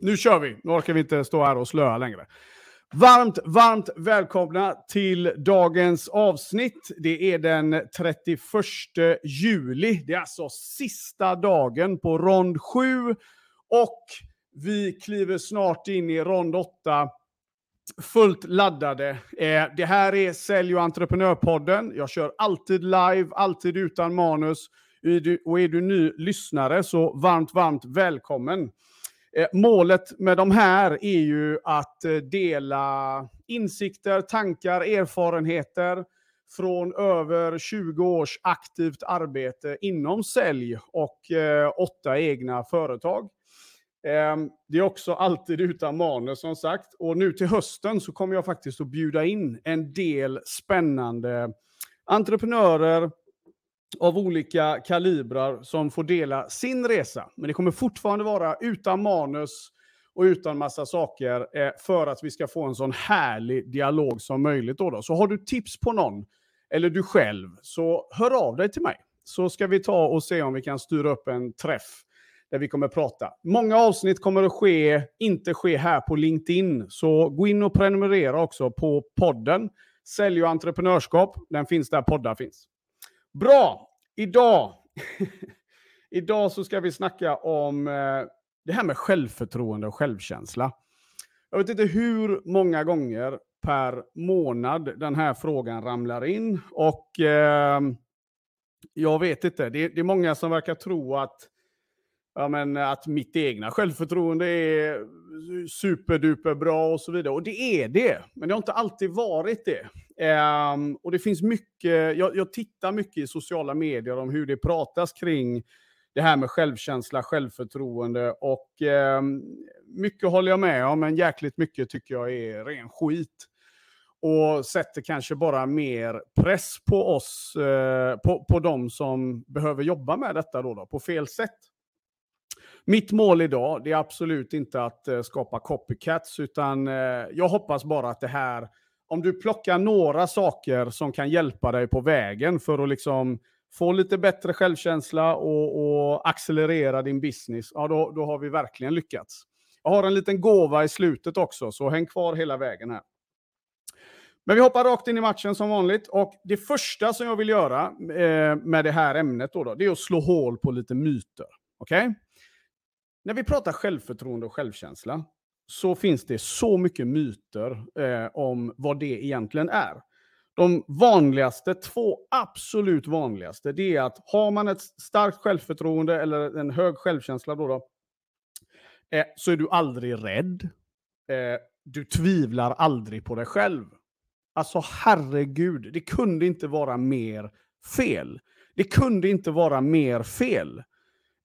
nu kör vi. Nu orkar vi inte stå här och slöa längre. Varmt, varmt välkomna till dagens avsnitt. Det är den 31 juli. Det är alltså sista dagen på rond 7 och vi kliver snart in i rond 8 fullt laddade. Eh, det här är Sälj och entreprenörpodden. Jag kör alltid live, alltid utan manus. Och är du ny lyssnare så varmt, varmt välkommen. Eh, målet med de här är ju att eh, dela insikter, tankar, erfarenheter från över 20 års aktivt arbete inom sälj och eh, åtta egna företag. Ehm, det är också alltid utan manus som sagt. Och nu till hösten så kommer jag faktiskt att bjuda in en del spännande entreprenörer av olika kalibrar som får dela sin resa. Men det kommer fortfarande vara utan manus och utan massa saker eh, för att vi ska få en sån härlig dialog som möjligt. Då, då. Så har du tips på någon, eller du själv, så hör av dig till mig. Så ska vi ta och se om vi kan styra upp en träff där vi kommer prata. Många avsnitt kommer att ske, inte ske här på LinkedIn. Så gå in och prenumerera också på podden. Sälj och entreprenörskap. Den finns där poddar finns. Bra! Idag, idag så ska vi snacka om eh, det här med självförtroende och självkänsla. Jag vet inte hur många gånger per månad den här frågan ramlar in. Och eh, jag vet inte, det, det är många som verkar tro att ja, men att mitt egna självförtroende är superduper bra och så vidare. Och det är det, men det har inte alltid varit det. Um, och det finns mycket, jag, jag, tittar mycket i sociala medier om hur det pratas kring det här med självkänsla, självförtroende och um, mycket håller jag med om, men jäkligt mycket tycker jag är ren skit. Och sätter kanske bara mer press på oss, uh, på, på de som behöver jobba med detta då, då på fel sätt. Mitt mål idag det är absolut inte att uh, skapa copycats, utan uh, jag hoppas bara att det här, om du plockar några saker som kan hjälpa dig på vägen för att liksom få lite bättre självkänsla och, och accelerera din business, ja då, då har vi verkligen lyckats. Jag har en liten gåva i slutet också, så häng kvar hela vägen här. Men vi hoppar rakt in i matchen som vanligt. Och det första som jag vill göra eh, med det här ämnet då, då, det är att slå hål på lite myter. Okej? Okay? När vi pratar självförtroende och självkänsla så finns det så mycket myter eh, om vad det egentligen är. De vanligaste, två absolut vanligaste, det är att har man ett starkt självförtroende eller en hög självkänsla då, då eh, så är du aldrig rädd. Eh, du tvivlar aldrig på dig själv. Alltså herregud, det kunde inte vara mer fel. Det kunde inte vara mer fel.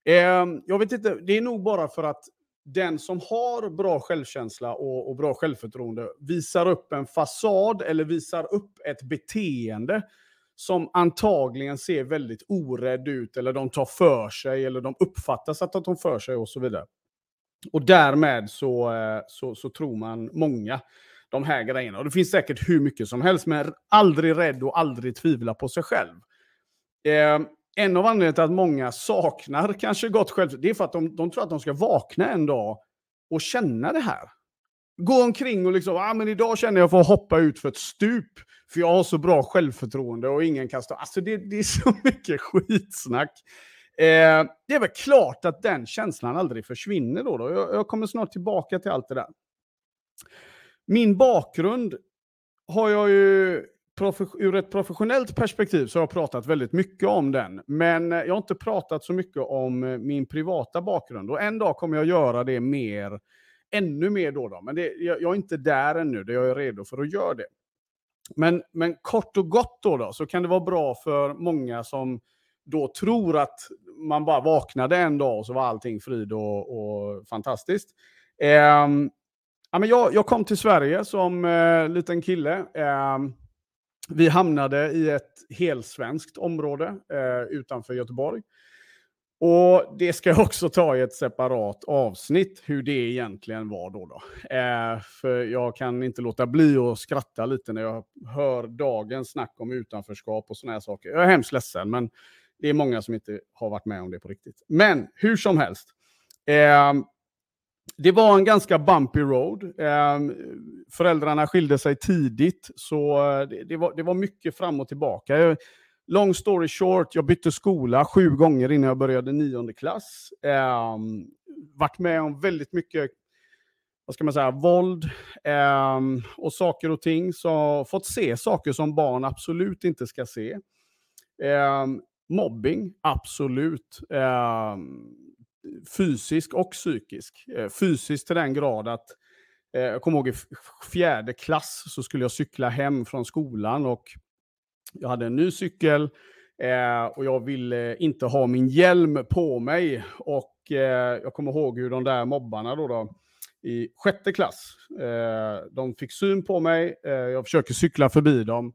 Eh, jag vet inte, det är nog bara för att den som har bra självkänsla och, och, bra självförtroende visar upp en fasad eller visar upp ett beteende som antagligen ser väldigt orädd ut eller de tar för sig eller de uppfattas att de tar för sig och så vidare. Och därmed så, eh, så, så tror man många de här grejerna. Och det finns säkert hur mycket som helst, men aldrig rädd och aldrig tvivla på sig själv. Eh, en av anledningarna till att många saknar kanske gott självförtroende, det är för att de, de tror att de ska vakna en dag och känna det här. Gå omkring och liksom, ah, men idag känner jag för att hoppa ut för ett stup, för jag har så bra självförtroende och ingen kan stå... Alltså det, det är så mycket skitsnack. Eh, det är väl klart att den känslan aldrig försvinner då. då. Jag, jag kommer snart tillbaka till allt det där. Min bakgrund har jag ju ur ett professionellt perspektiv så har jag pratat väldigt mycket om den. Men eh, jag har inte pratat så mycket om eh, min privata bakgrund. Och en dag kommer jag göra det mer, ännu mer då. då. Men det, jag, jag, är inte där ännu, där jag är redo för att göra det. Men, men kort och gott då, då så kan det vara bra för många som då tror att man bara vaknade en dag och så var allting frid och, och fantastiskt. Eh, ja, men jag, jag, kom till Sverige som eh, liten kille. Eh, vi hamnade i ett helsvenskt område eh, utanför Göteborg. Och det ska jag också ta i ett separat avsnitt, hur det egentligen var då. då. Eh, för jag kan inte låta bli att skratta lite när jag hör dagens snack om utanförskap och sådana här saker. Jag är hemskt ledsen, men det är många som inte har varit med om det på riktigt. Men hur som helst. Eh, det var en ganska bumpy road. Eh, föräldrarna skilde sig tidigt, så eh, det, det, var, det var mycket fram och tillbaka. Long story short, jag bytte skola sju gånger innan jag började nionde klass. Eh, varit med om väldigt mycket vad ska man säga, våld eh, och saker och ting. Så fått se saker som barn absolut inte ska se. Eh, mobbing, absolut. Ehm, Fysisk och psykisk. Eh, fysisk till den grad att eh, jag kommer ihåg i fjärde klass så skulle jag cykla hem från skolan och jag hade en ny cykel eh, och jag ville inte ha min hjälm på mig. Och jag kommer ihåg hur de där mobbarna då, då i sjätte klass, de fick syn på mig, jag försöker cykla förbi dem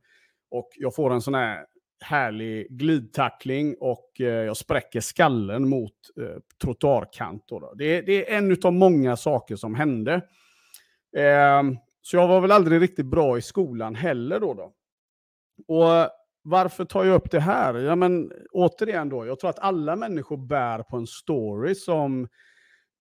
och jag får en sån här härlig glidtackling och eh, jag spräcker skallen mot eh, trottoarkant. Det, det, är en av många saker som hände. Eh, så jag var väl aldrig riktigt bra i skolan heller då. då. Och varför tar jag upp det här? Ja, men återigen då, jag tror att alla människor bär på en story som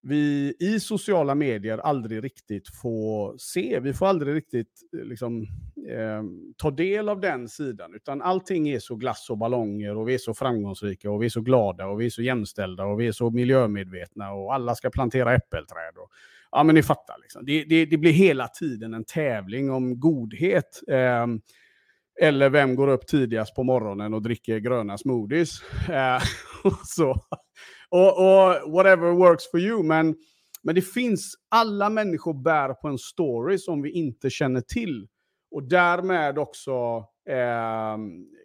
vi i sociala medier aldrig riktigt får se. Vi får aldrig riktigt eh, liksom, eh, ta del av den sidan, utan allting är så glass och ballonger och vi är så framgångsrika och vi är så glada och vi är så jämställda och vi är så miljömedvetna och alla ska plantera äppelträd. Och, ja, men ni fattar. Liksom. Det, det, det, blir hela tiden en tävling om godhet. Eh, eller vem går upp tidigast på morgonen och dricker gröna smoothies. Eh, så och, och whatever works for you. Men, men det finns, alla människor bär på en story som vi inte känner till. Och därmed också eh,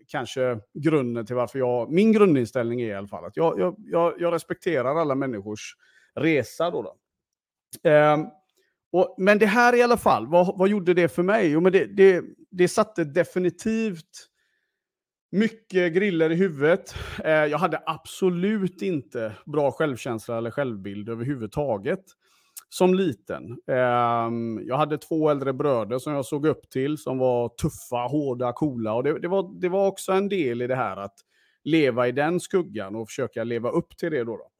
kanske grunden till varför jag, min grundinställning är i alla fall att jag, jag, jag, jag respekterar alla människors resa. Då, då. Eh, och, men det här i alla fall, vad, vad gjorde det för mig? Jo, men det, det, det satte definitivt mycket griller i huvudet. Eh, jag hade absolut inte bra självkänsla eller självbild överhuvudtaget som liten. Ehm, jag hade två äldre bröder som jag såg upp till, som var tuffa, hårda, coola. Och det, det, var, det var också en del i det här att leva i den skuggan och försöka leva upp till det. Då, då.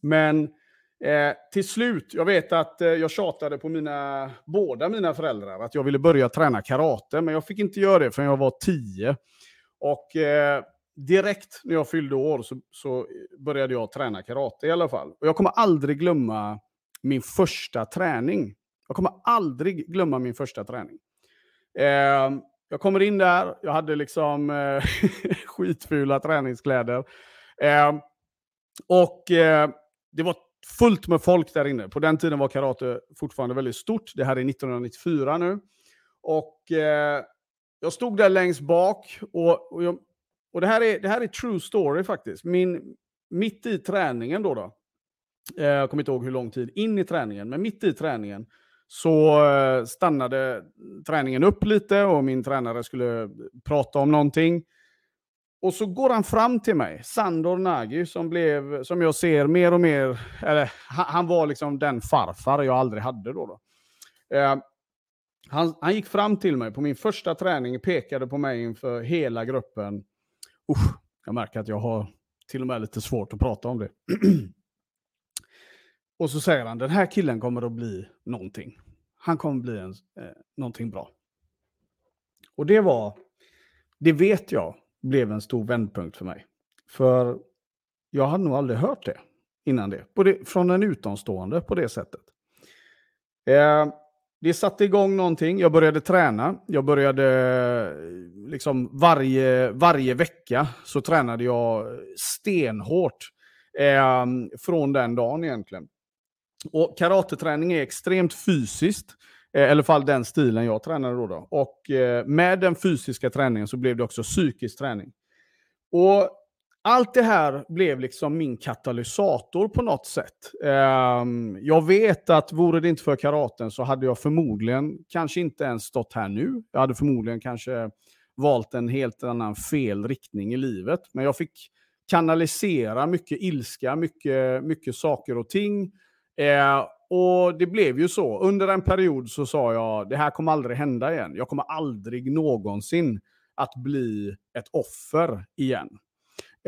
Men eh, till slut, jag vet att eh, jag tjatade på mina, båda mina föräldrar att jag ville börja träna karate, men jag fick inte göra det förrän jag var tio. Och eh, direkt när jag fyllde år så, så, började jag träna karate i alla fall. Och jag kommer aldrig glömma min första träning. Jag kommer aldrig glömma min första träning. Eh, jag kommer in där, jag hade liksom eh, skitfula träningskläder. Eh, och eh, det var fullt med folk där inne. På den tiden var karate fortfarande väldigt stort. Det här är 1994 nu. Och eh, jag stod där längst bak och, och, jag, och det, här är, det här är true story faktiskt. Min, mitt i träningen då, då Eh, jag kommer inte ihåg hur lång tid in i träningen, men mitt i träningen så eh, stannade träningen upp lite och min tränare skulle prata om någonting. Och så går han fram till mig, Sandor Nagy, som, blev, som jag ser mer och mer, eller han var liksom den farfar jag aldrig hade då. då. Eh, han, han gick fram till mig på min första träning, pekade på mig inför hela gruppen. Usch, jag märker att jag har till och med lite svårt att prata om det. och så säger han, den här killen kommer att bli någonting. Han kommer att bli en, eh, någonting bra. Och det var, det vet jag, blev en stor vändpunkt för mig. För jag hade nog aldrig hört det innan det. det från en utomstående på det sättet. Eh, det satte igång någonting. Jag började träna. Jag började eh, liksom varje, varje vecka så tränade jag stenhårt eh, från den dagen egentligen. Och karateträning är extremt fysiskt. Eh, I alla fall den stilen jag tränade då. då. Och eh, med den fysiska träningen så blev det också psykisk träning. Och allt det här blev liksom min katalysator på något sätt. Ehm, jag vet att vore det inte för karaten så hade jag förmodligen kanske inte ens stått här nu. Jag hade förmodligen kanske valt en helt annan fel riktning i livet. Men jag fick kanalisera mycket ilska, mycket, mycket saker och ting. Eh, och det blev ju så. Under en period så sa jag, det här kommer aldrig hända igen. Jag kommer aldrig någonsin att bli ett offer igen.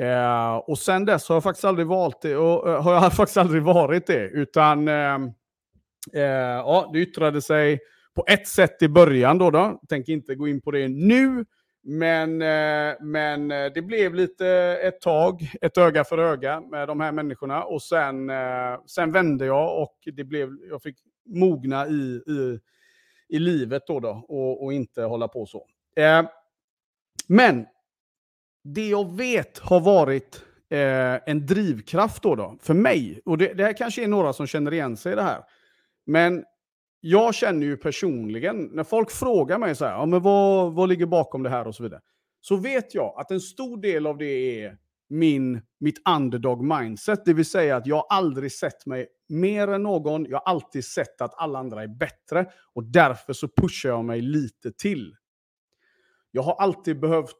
Eh, och sen dess har jag faktiskt aldrig valt det och eh, har jag faktiskt aldrig varit det. Utan eh, Eh, ja, det yttrade sig på ett sätt i början då. då. Tänker inte gå in på det nu. Men, eh, men eh, det blev lite ett tag, ett öga för öga med de här människorna. Och sen, eh, sen vände jag och det blev, jag fick mogna i, i, i livet då, då och, och inte hålla på så. Men det jag vet har varit en drivkraft då, då för mig, och det, det här kanske är några som känner igen sig i det här. Men jag känner ju personligen, när folk frågar mig så här, ja, men vad, vad ligger bakom det här? och så vidare, så vet jag att en stor del av det är min, mitt underdog mindset, det vill säga att jag aldrig sett mig mer än någon, jag har alltid sett att alla andra är bättre och därför så pushar jag mig lite till. Jag har alltid behövt,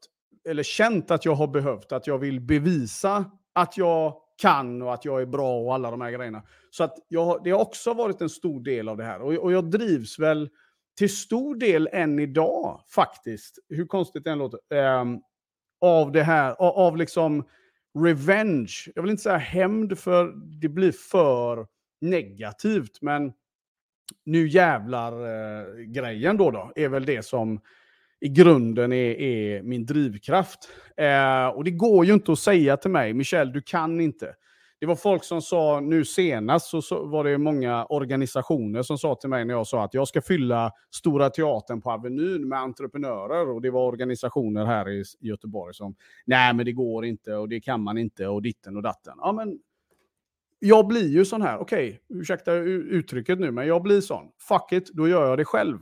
eller känt att jag har behövt, att jag vill bevisa att jag kan och att jag är bra och alla de här grejerna. Så att jag, det har också varit en stor del av det här. Och, och jag drivs väl till stor del än idag faktiskt, hur konstigt det än låter, eh, av det här, av, av liksom revenge. Jag vill inte säga hämnd för det blir för negativt, men nu jävlar eh, grejen då, då är väl det som i grunden är, är min drivkraft. Eh, och det går ju inte att säga till mig, Michel, du kan inte. Det var folk som sa nu senast, så, så var det många organisationer som sa till mig när jag sa att jag ska fylla Stora Teatern på Avenyn med entreprenörer. Och det var organisationer här i, Göteborg som, nej men det går inte och det kan man inte och ditten och datten. Ja men jag blir ju sån här, okej, okay, ursäkta uttrycket nu, men jag blir sån. Fuck it, då gör jag det själv.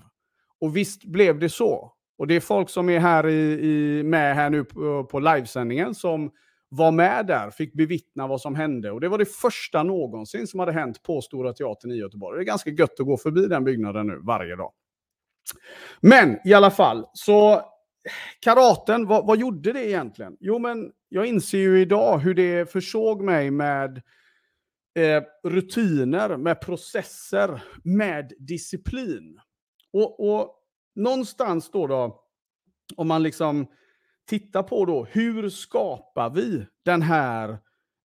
Och visst blev det så. Och det är folk som är här i, i med här nu på, på livesändningen som var med där, fick bevittna vad som hände. Och det var det första någonsin som hade hänt på Stora Teatern i Göteborg. Det är ganska gött att gå förbi den byggnaden nu varje dag. Men i alla fall, så karaten, vad, vad gjorde det egentligen? Jo, men jag inser ju idag hur det försåg mig med eh, rutiner, med processer, med disciplin. Och, och någonstans då, då, om man liksom tittar på då, hur skapar vi den här,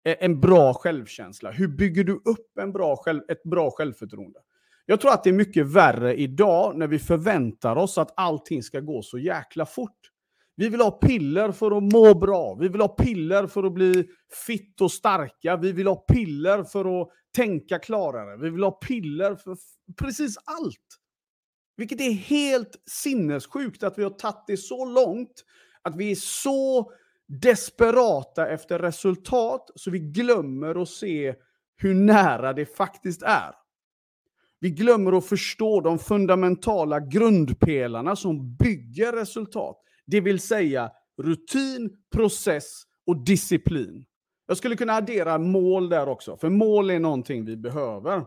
eh, en bra självkänsla? Hur bygger du upp en bra själv, ett bra självförtroende? Jag tror att det är mycket värre idag när vi förväntar oss att allting ska gå så jäkla fort. Vi vill ha piller för att må bra. Vi vill ha piller för att bli fitt och starka. Vi vill ha piller för att tänka klarare. Vi vill ha piller för precis allt. Vilket är helt sinnessjukt att vi har tagit det så långt att vi är så desperata efter resultat så vi glömmer att se hur nära det faktiskt är. Vi glömmer att förstå de fundamentala grundpelarna som bygger resultat. Det vill säga rutin, process och disciplin. Jag skulle kunna addera mål där också, för mål är någonting vi behöver.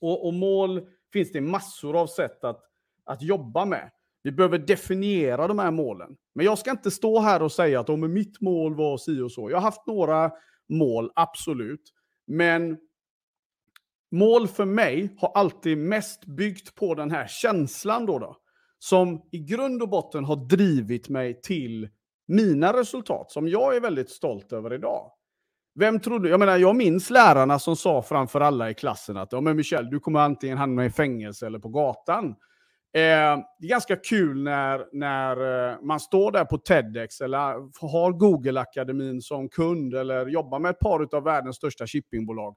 Och, och mål finns det massor av sätt att, att jobba med. Vi behöver definiera de här målen. Men jag ska inte stå här och säga att om mitt mål var si och så. Jag har haft några mål, absolut. Men mål för mig har alltid mest byggt på den här känslan då, då. Som i grund och botten har drivit mig till mina resultat som jag är väldigt stolt över idag. Vem trodde, jag menar jag minns lärarna som sa framför alla i klassen att ja, men Michel, du kommer antingen hamna i fängelse eller på gatan. Eh, det är ganska kul när, när eh, man står där på TEDx eller har Google-akademin som kund eller jobbar med ett par av världens största shippingbolag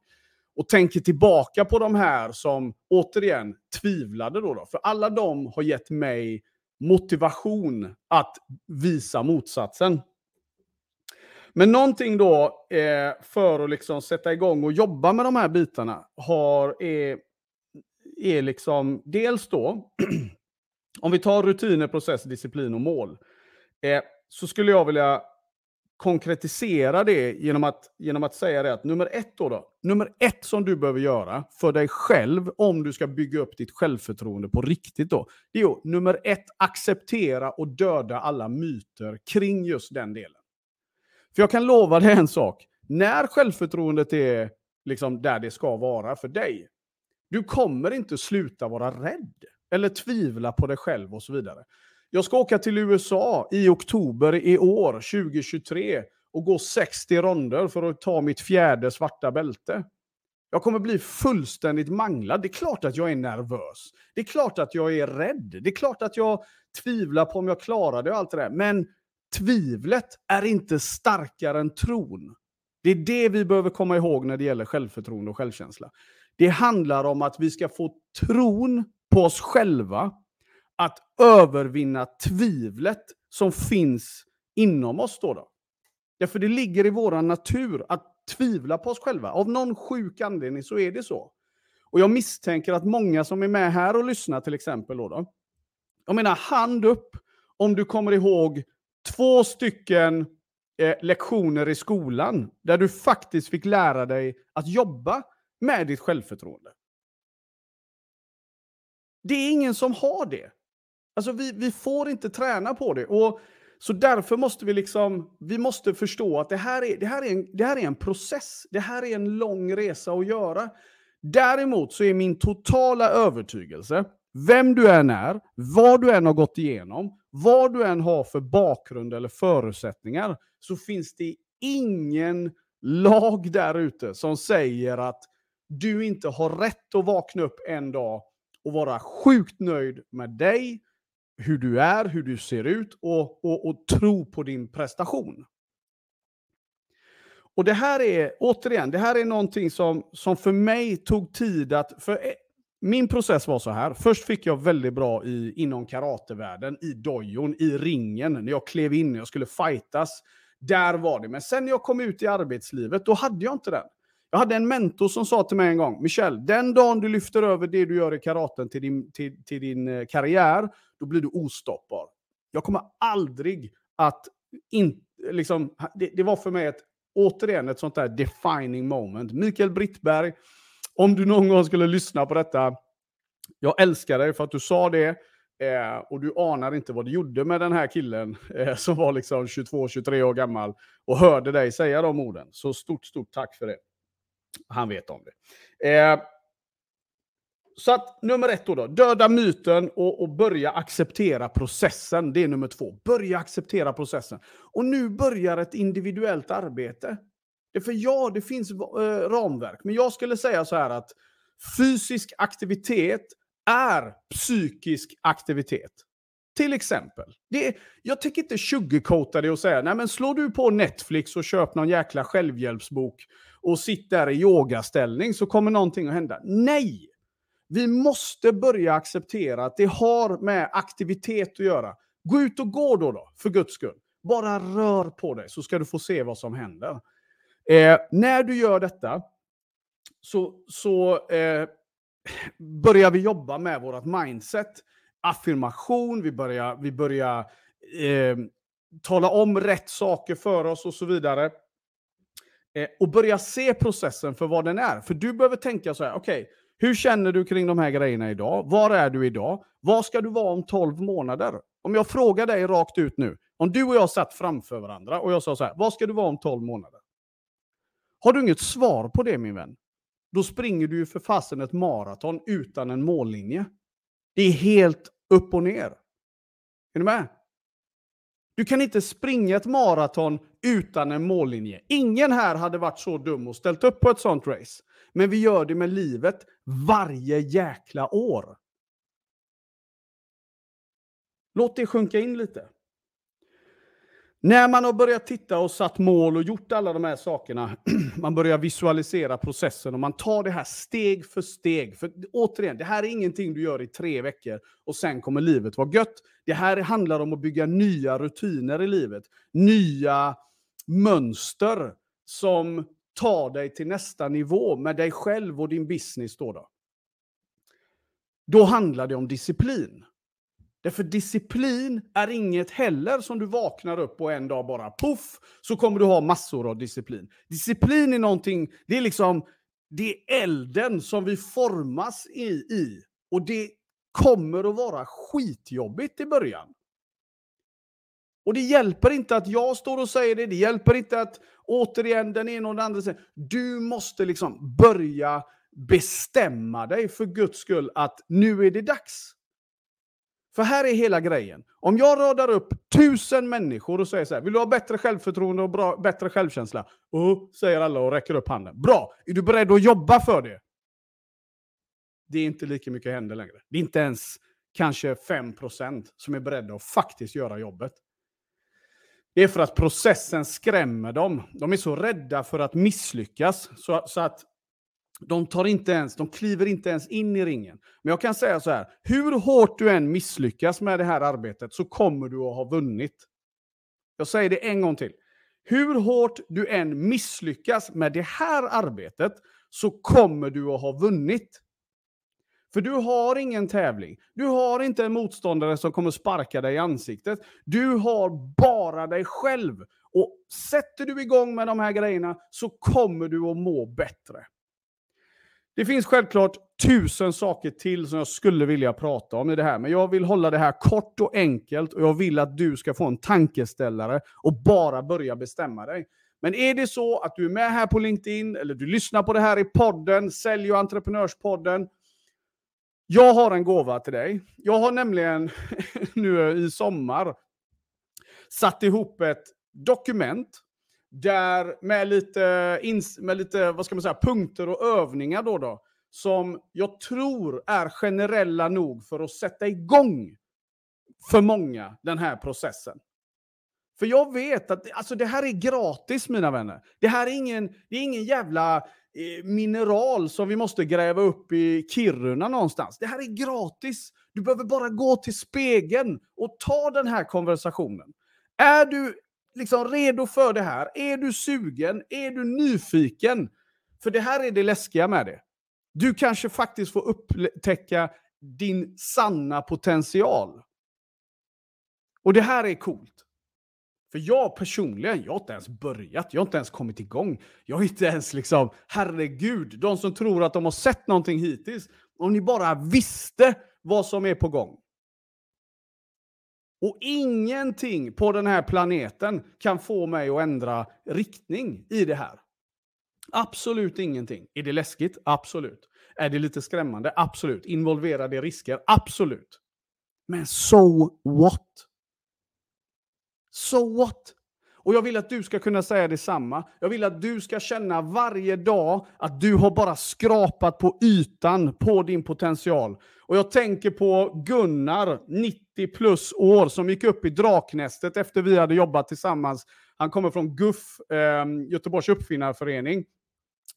och tänker tillbaka på de här som återigen tvivlade. Då, då För alla de har gett mig motivation att visa motsatsen. Men någonting då eh, för att liksom sätta igång och jobba med de här bitarna har, är är liksom dels då, om vi tar rutiner, process, disciplin och mål, eh, så skulle jag vilja konkretisera det genom att, genom att säga det att nummer ett då, då, nummer ett som du behöver göra för dig själv om du ska bygga upp ditt självförtroende på riktigt då, det är att nummer ett, acceptera och döda alla myter kring just den delen. För jag kan lova dig en sak, när självförtroendet är liksom där det ska vara för dig, du kommer inte sluta vara rädd eller tvivla på dig själv och så vidare. Jag ska åka till USA i oktober i år, 2023, och gå 60 ronder för att ta mitt fjärde svarta bälte. Jag kommer bli fullständigt manglad. Det är klart att jag är nervös. Det är klart att jag är rädd. Det är klart att jag tvivlar på om jag klarar det och allt det där. Men tvivlet är inte starkare än tron. Det är det vi behöver komma ihåg när det gäller självförtroende och självkänsla. Det handlar om att vi ska få tron på oss själva att övervinna tvivlet som finns inom oss. Då, då. Därför det ligger i vår natur att tvivla på oss själva. Av någon sjuk anledning så är det så. Och jag misstänker att många som är med här och lyssnar till exempel, då, då jag menar hand upp om du kommer ihåg två stycken eh, lektioner i skolan där du faktiskt fick lära dig att jobba med ditt självförtroende. Det är ingen som har det. Alltså vi, vi får inte träna på det. Och så därför måste vi liksom, vi måste förstå att det här, är, det, här är en, det här är en process. Det här är en lång resa att göra. Däremot så är min totala övertygelse, vem du än är, vad du än har gått igenom, vad du än har för bakgrund eller förutsättningar, så finns det ingen lag där ute som säger att du inte har rätt att vakna upp en dag och vara sjukt nöjd med dig, hur du är, hur du ser ut och, och, och tro på din prestation. Och det här är, återigen, det här är någonting som, som för mig tog tid att... För min process var så här. Först fick jag väldigt bra i, inom karatevärlden, i dojon, i ringen, när jag klev in, när jag skulle fightas. Där var det. Men sen när jag kom ut i arbetslivet, då hade jag inte den. Jag hade en mentor som sa till mig en gång, Michel, den dagen du lyfter över det du gör i karaten till din, till, till din eh, karriär, då blir du ostoppbar. Jag kommer aldrig att... In, liksom, det, det var för mig ett, återigen ett sånt där defining moment. Mikael Brittberg, om du någon gång skulle lyssna på detta, jag älskar dig för att du sa det. Eh, och du anar inte vad du gjorde med den här killen eh, som var liksom 22-23 år gammal och hörde dig säga de orden. Så stort, stort tack för det. Han vet om det. Eh, så att nummer ett då, då döda myten och, och, börja acceptera processen. Det är nummer två. Börja acceptera processen. Och nu börjar ett individuellt arbete. Det för ja, det finns eh, ramverk, men jag skulle säga så här att fysisk aktivitet är psykisk aktivitet. Till exempel. Det jag tänker inte sugarcoata det och säga, nej men slår du på Netflix och köp någon jäkla självhjälpsbok och sitt där i yogaställning så kommer någonting att hända. Nej! Vi måste börja acceptera att det har med aktivitet att göra. Gå ut och gå då, då för guds skull. Bara rör på dig så ska du få se vad som händer. Eh, när du gör detta så, så eh, börjar vi jobba med vårt mindset. Affirmation, vi börjar, vi börjar eh, tala om rätt saker för oss och så vidare. Eh, och börja se processen för vad den är. För du behöver tänka så här, okej, okay, hur känner du kring de här grejerna idag? Var är du idag? Var ska du vara om 12 månader? Om jag frågar dig rakt ut nu, om du och jag satt framför varandra och jag sa så här, var ska du vara om 12 månader? Har du inget svar på det min vän? Då springer du ju för fasen ett maraton utan en mållinje. Det är helt upp och ner. Är du med? Du kan inte springa ett maraton utan en mållinje. Ingen här hade varit så dum och ställt upp på ett sånt race. Men vi gör det med livet varje jäkla år. Låt det sjunka in lite. När man har börjat titta och satt mål och gjort alla de här sakerna, man börjar visualisera processen och man tar det här steg för steg. För återigen, det här är ingenting du gör i tre veckor och sen kommer livet vara gött. Det här handlar om att bygga nya rutiner i livet. Nya mönster som tar dig till nästa nivå med dig själv och din business. Då, då. då handlar det om disciplin. Därför disciplin är inget heller som du vaknar upp och en dag bara poff, så kommer du ha massor av disciplin. Disciplin är någonting, det är liksom, det är elden som vi formas i. i. Och det kommer att vara skitjobbigt i början. Och det hjälper inte att jag står och säger det, det hjälper inte att återigen den ena och den andra säger Du måste liksom börja bestämma dig för Guds skull att nu är det dags. För här är hela grejen. Om jag radar upp tusen människor och säger så här, vill du ha bättre självförtroende och bra, bättre självkänsla? Oh, säger alla och räcker upp handen. Bra! Är du beredd att jobba för det? Det är inte lika mycket händer längre. Det är inte ens kanske 5% som är beredda att faktiskt göra jobbet. Det är för att processen skrämmer dem. De är så rädda för att misslyckas så, så att de, tar inte ens, de kliver inte ens in i ringen. Men jag kan säga så här, hur hårt du än misslyckas med det här arbetet så kommer du att ha vunnit. Jag säger det en gång till. Hur hårt du än misslyckas med det här arbetet så kommer du att ha vunnit. För du har ingen tävling. Du har inte en motståndare som kommer sparka dig i ansiktet. Du har bara dig själv. Och sätter du igång med de här grejerna så kommer du att må bättre. Det finns självklart tusen saker till som jag skulle vilja prata om i det här, men jag vill hålla det här kort och enkelt och jag vill att du ska få en tankeställare och bara börja bestämma dig. Men är det så att du är med här på LinkedIn eller du lyssnar på det här i podden, Sälj och entreprenörspodden. Jag har en gåva till dig. Jag har nämligen nu i sommar satt ihop ett dokument där med lite, ins, med lite vad ska man säga, punkter och övningar då, då som jag tror är generella nog för att sätta igång för många den här processen. För jag vet att alltså, det här är gratis mina vänner. Det här är ingen, det är ingen jävla eh, mineral som vi måste gräva upp i Kiruna någonstans. Det här är gratis. Du behöver bara gå till spegeln och ta den här konversationen. Är du liksom redo för det här? Är du sugen? Är du nyfiken? För det här är det läskiga med det. Du kanske faktiskt får upptäcka din sanna potential. Och det här är coolt. För jag personligen, jag har inte ens börjat, jag har inte ens kommit igång. Jag har inte ens liksom, herregud, de som tror att de har sett någonting hittills, om ni bara visste vad som är på gång. Och ingenting på den här planeten kan få mig att ändra riktning i det här. Absolut ingenting. Är det läskigt? Absolut. Är det lite skrämmande? Absolut. Involverar det risker? Absolut. Men so what? So what? Och jag vill att du ska kunna säga detsamma. Jag vill att du ska känna varje dag att du har bara skrapat på ytan på din potential. Och jag tänker på Gunnar, 90 plus år, som gick upp i Draknästet efter vi hade jobbat tillsammans. Han kommer från GUF, eh, Göteborgs uppfinnarförening.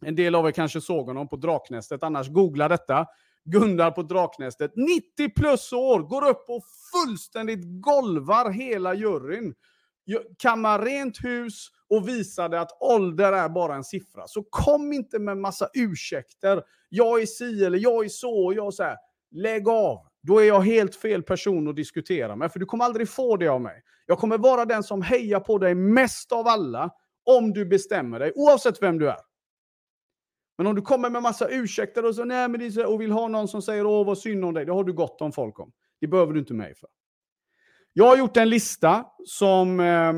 En del av er kanske såg honom på Draknästet, annars googla detta. Gunnar på Draknästet, 90 plus år, går upp och fullständigt golvar hela juryn kammar rent hus och visade att ålder är bara en siffra. Så kom inte med massa ursäkter. Jag är si eller jag är så och jag så här. Lägg av. Då är jag helt fel person att diskutera med, för du kommer aldrig få det av mig. Jag kommer vara den som hejar på dig mest av alla om du bestämmer dig, oavsett vem du är. Men om du kommer med massa ursäkter och, så, nej, men det så, och vill ha någon som säger åh vad synd om dig, det har du gott om folk om. Det behöver du inte mig för. Jag har gjort en lista som eh,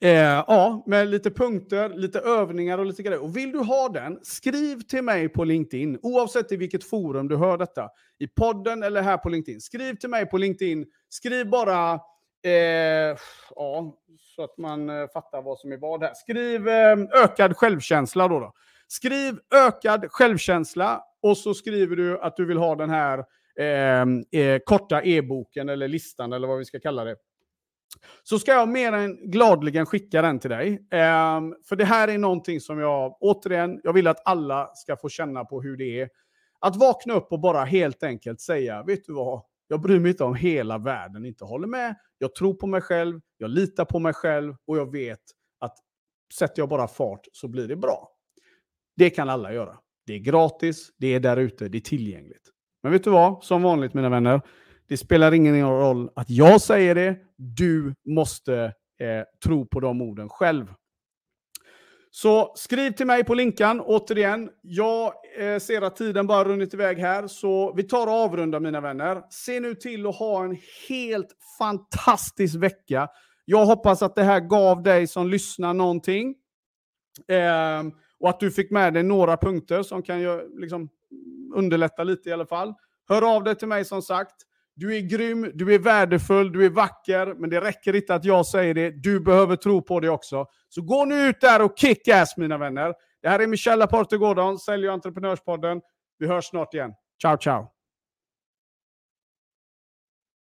eh, ja, med lite punkter, lite övningar och lite grejer. Och vill du ha den, skriv till mig på LinkedIn, oavsett i vilket forum du hör detta. I podden eller här på LinkedIn. Skriv till mig på LinkedIn. Skriv bara, eh, ja, så att man eh, fattar vad som är vad här. Skriv eh, ökad självkänsla då, då. Skriv ökad självkänsla och så skriver du att du vill ha den här eh, eh korta e-boken eller listan eller vad vi ska kalla det. Så ska jag mer än gladligen skicka den till dig. Um, för det här är någonting som jag, återigen, jag vill att alla ska få känna på hur det är. Att vakna upp och bara helt enkelt säga, vet du vad? Jag bryr mig inte om hela världen inte håller med. Jag tror på mig själv, jag litar på mig själv och jag vet att sätter jag bara fart så blir det bra. Det kan alla göra. Det är gratis, det är där ute, det är tillgängligt. Men vet du vad? Som vanligt mina vänner. Det spelar ingen roll att jag säger det. Du måste eh, tro på de orden själv. Så skriv till mig på linkan. Återigen, jag eh, ser att tiden bara runnit iväg här. Så vi tar och avrundar mina vänner. Se nu till att ha en helt fantastisk vecka. Jag hoppas att det här gav dig som lyssnar någonting. Eh, och att du fick med dig några punkter som kan liksom, underlätta lite i alla fall. Hör av dig till mig som sagt. Du är grym, du är värdefull, du är vacker, men det räcker inte att jag säger det. Du behöver tro på det också. Så gå nu ut där och kick ass mina vänner. Det här är Michel Laporte Gordon, Sälj och entreprenörspodden. Vi hörs snart igen. Ciao, ciao!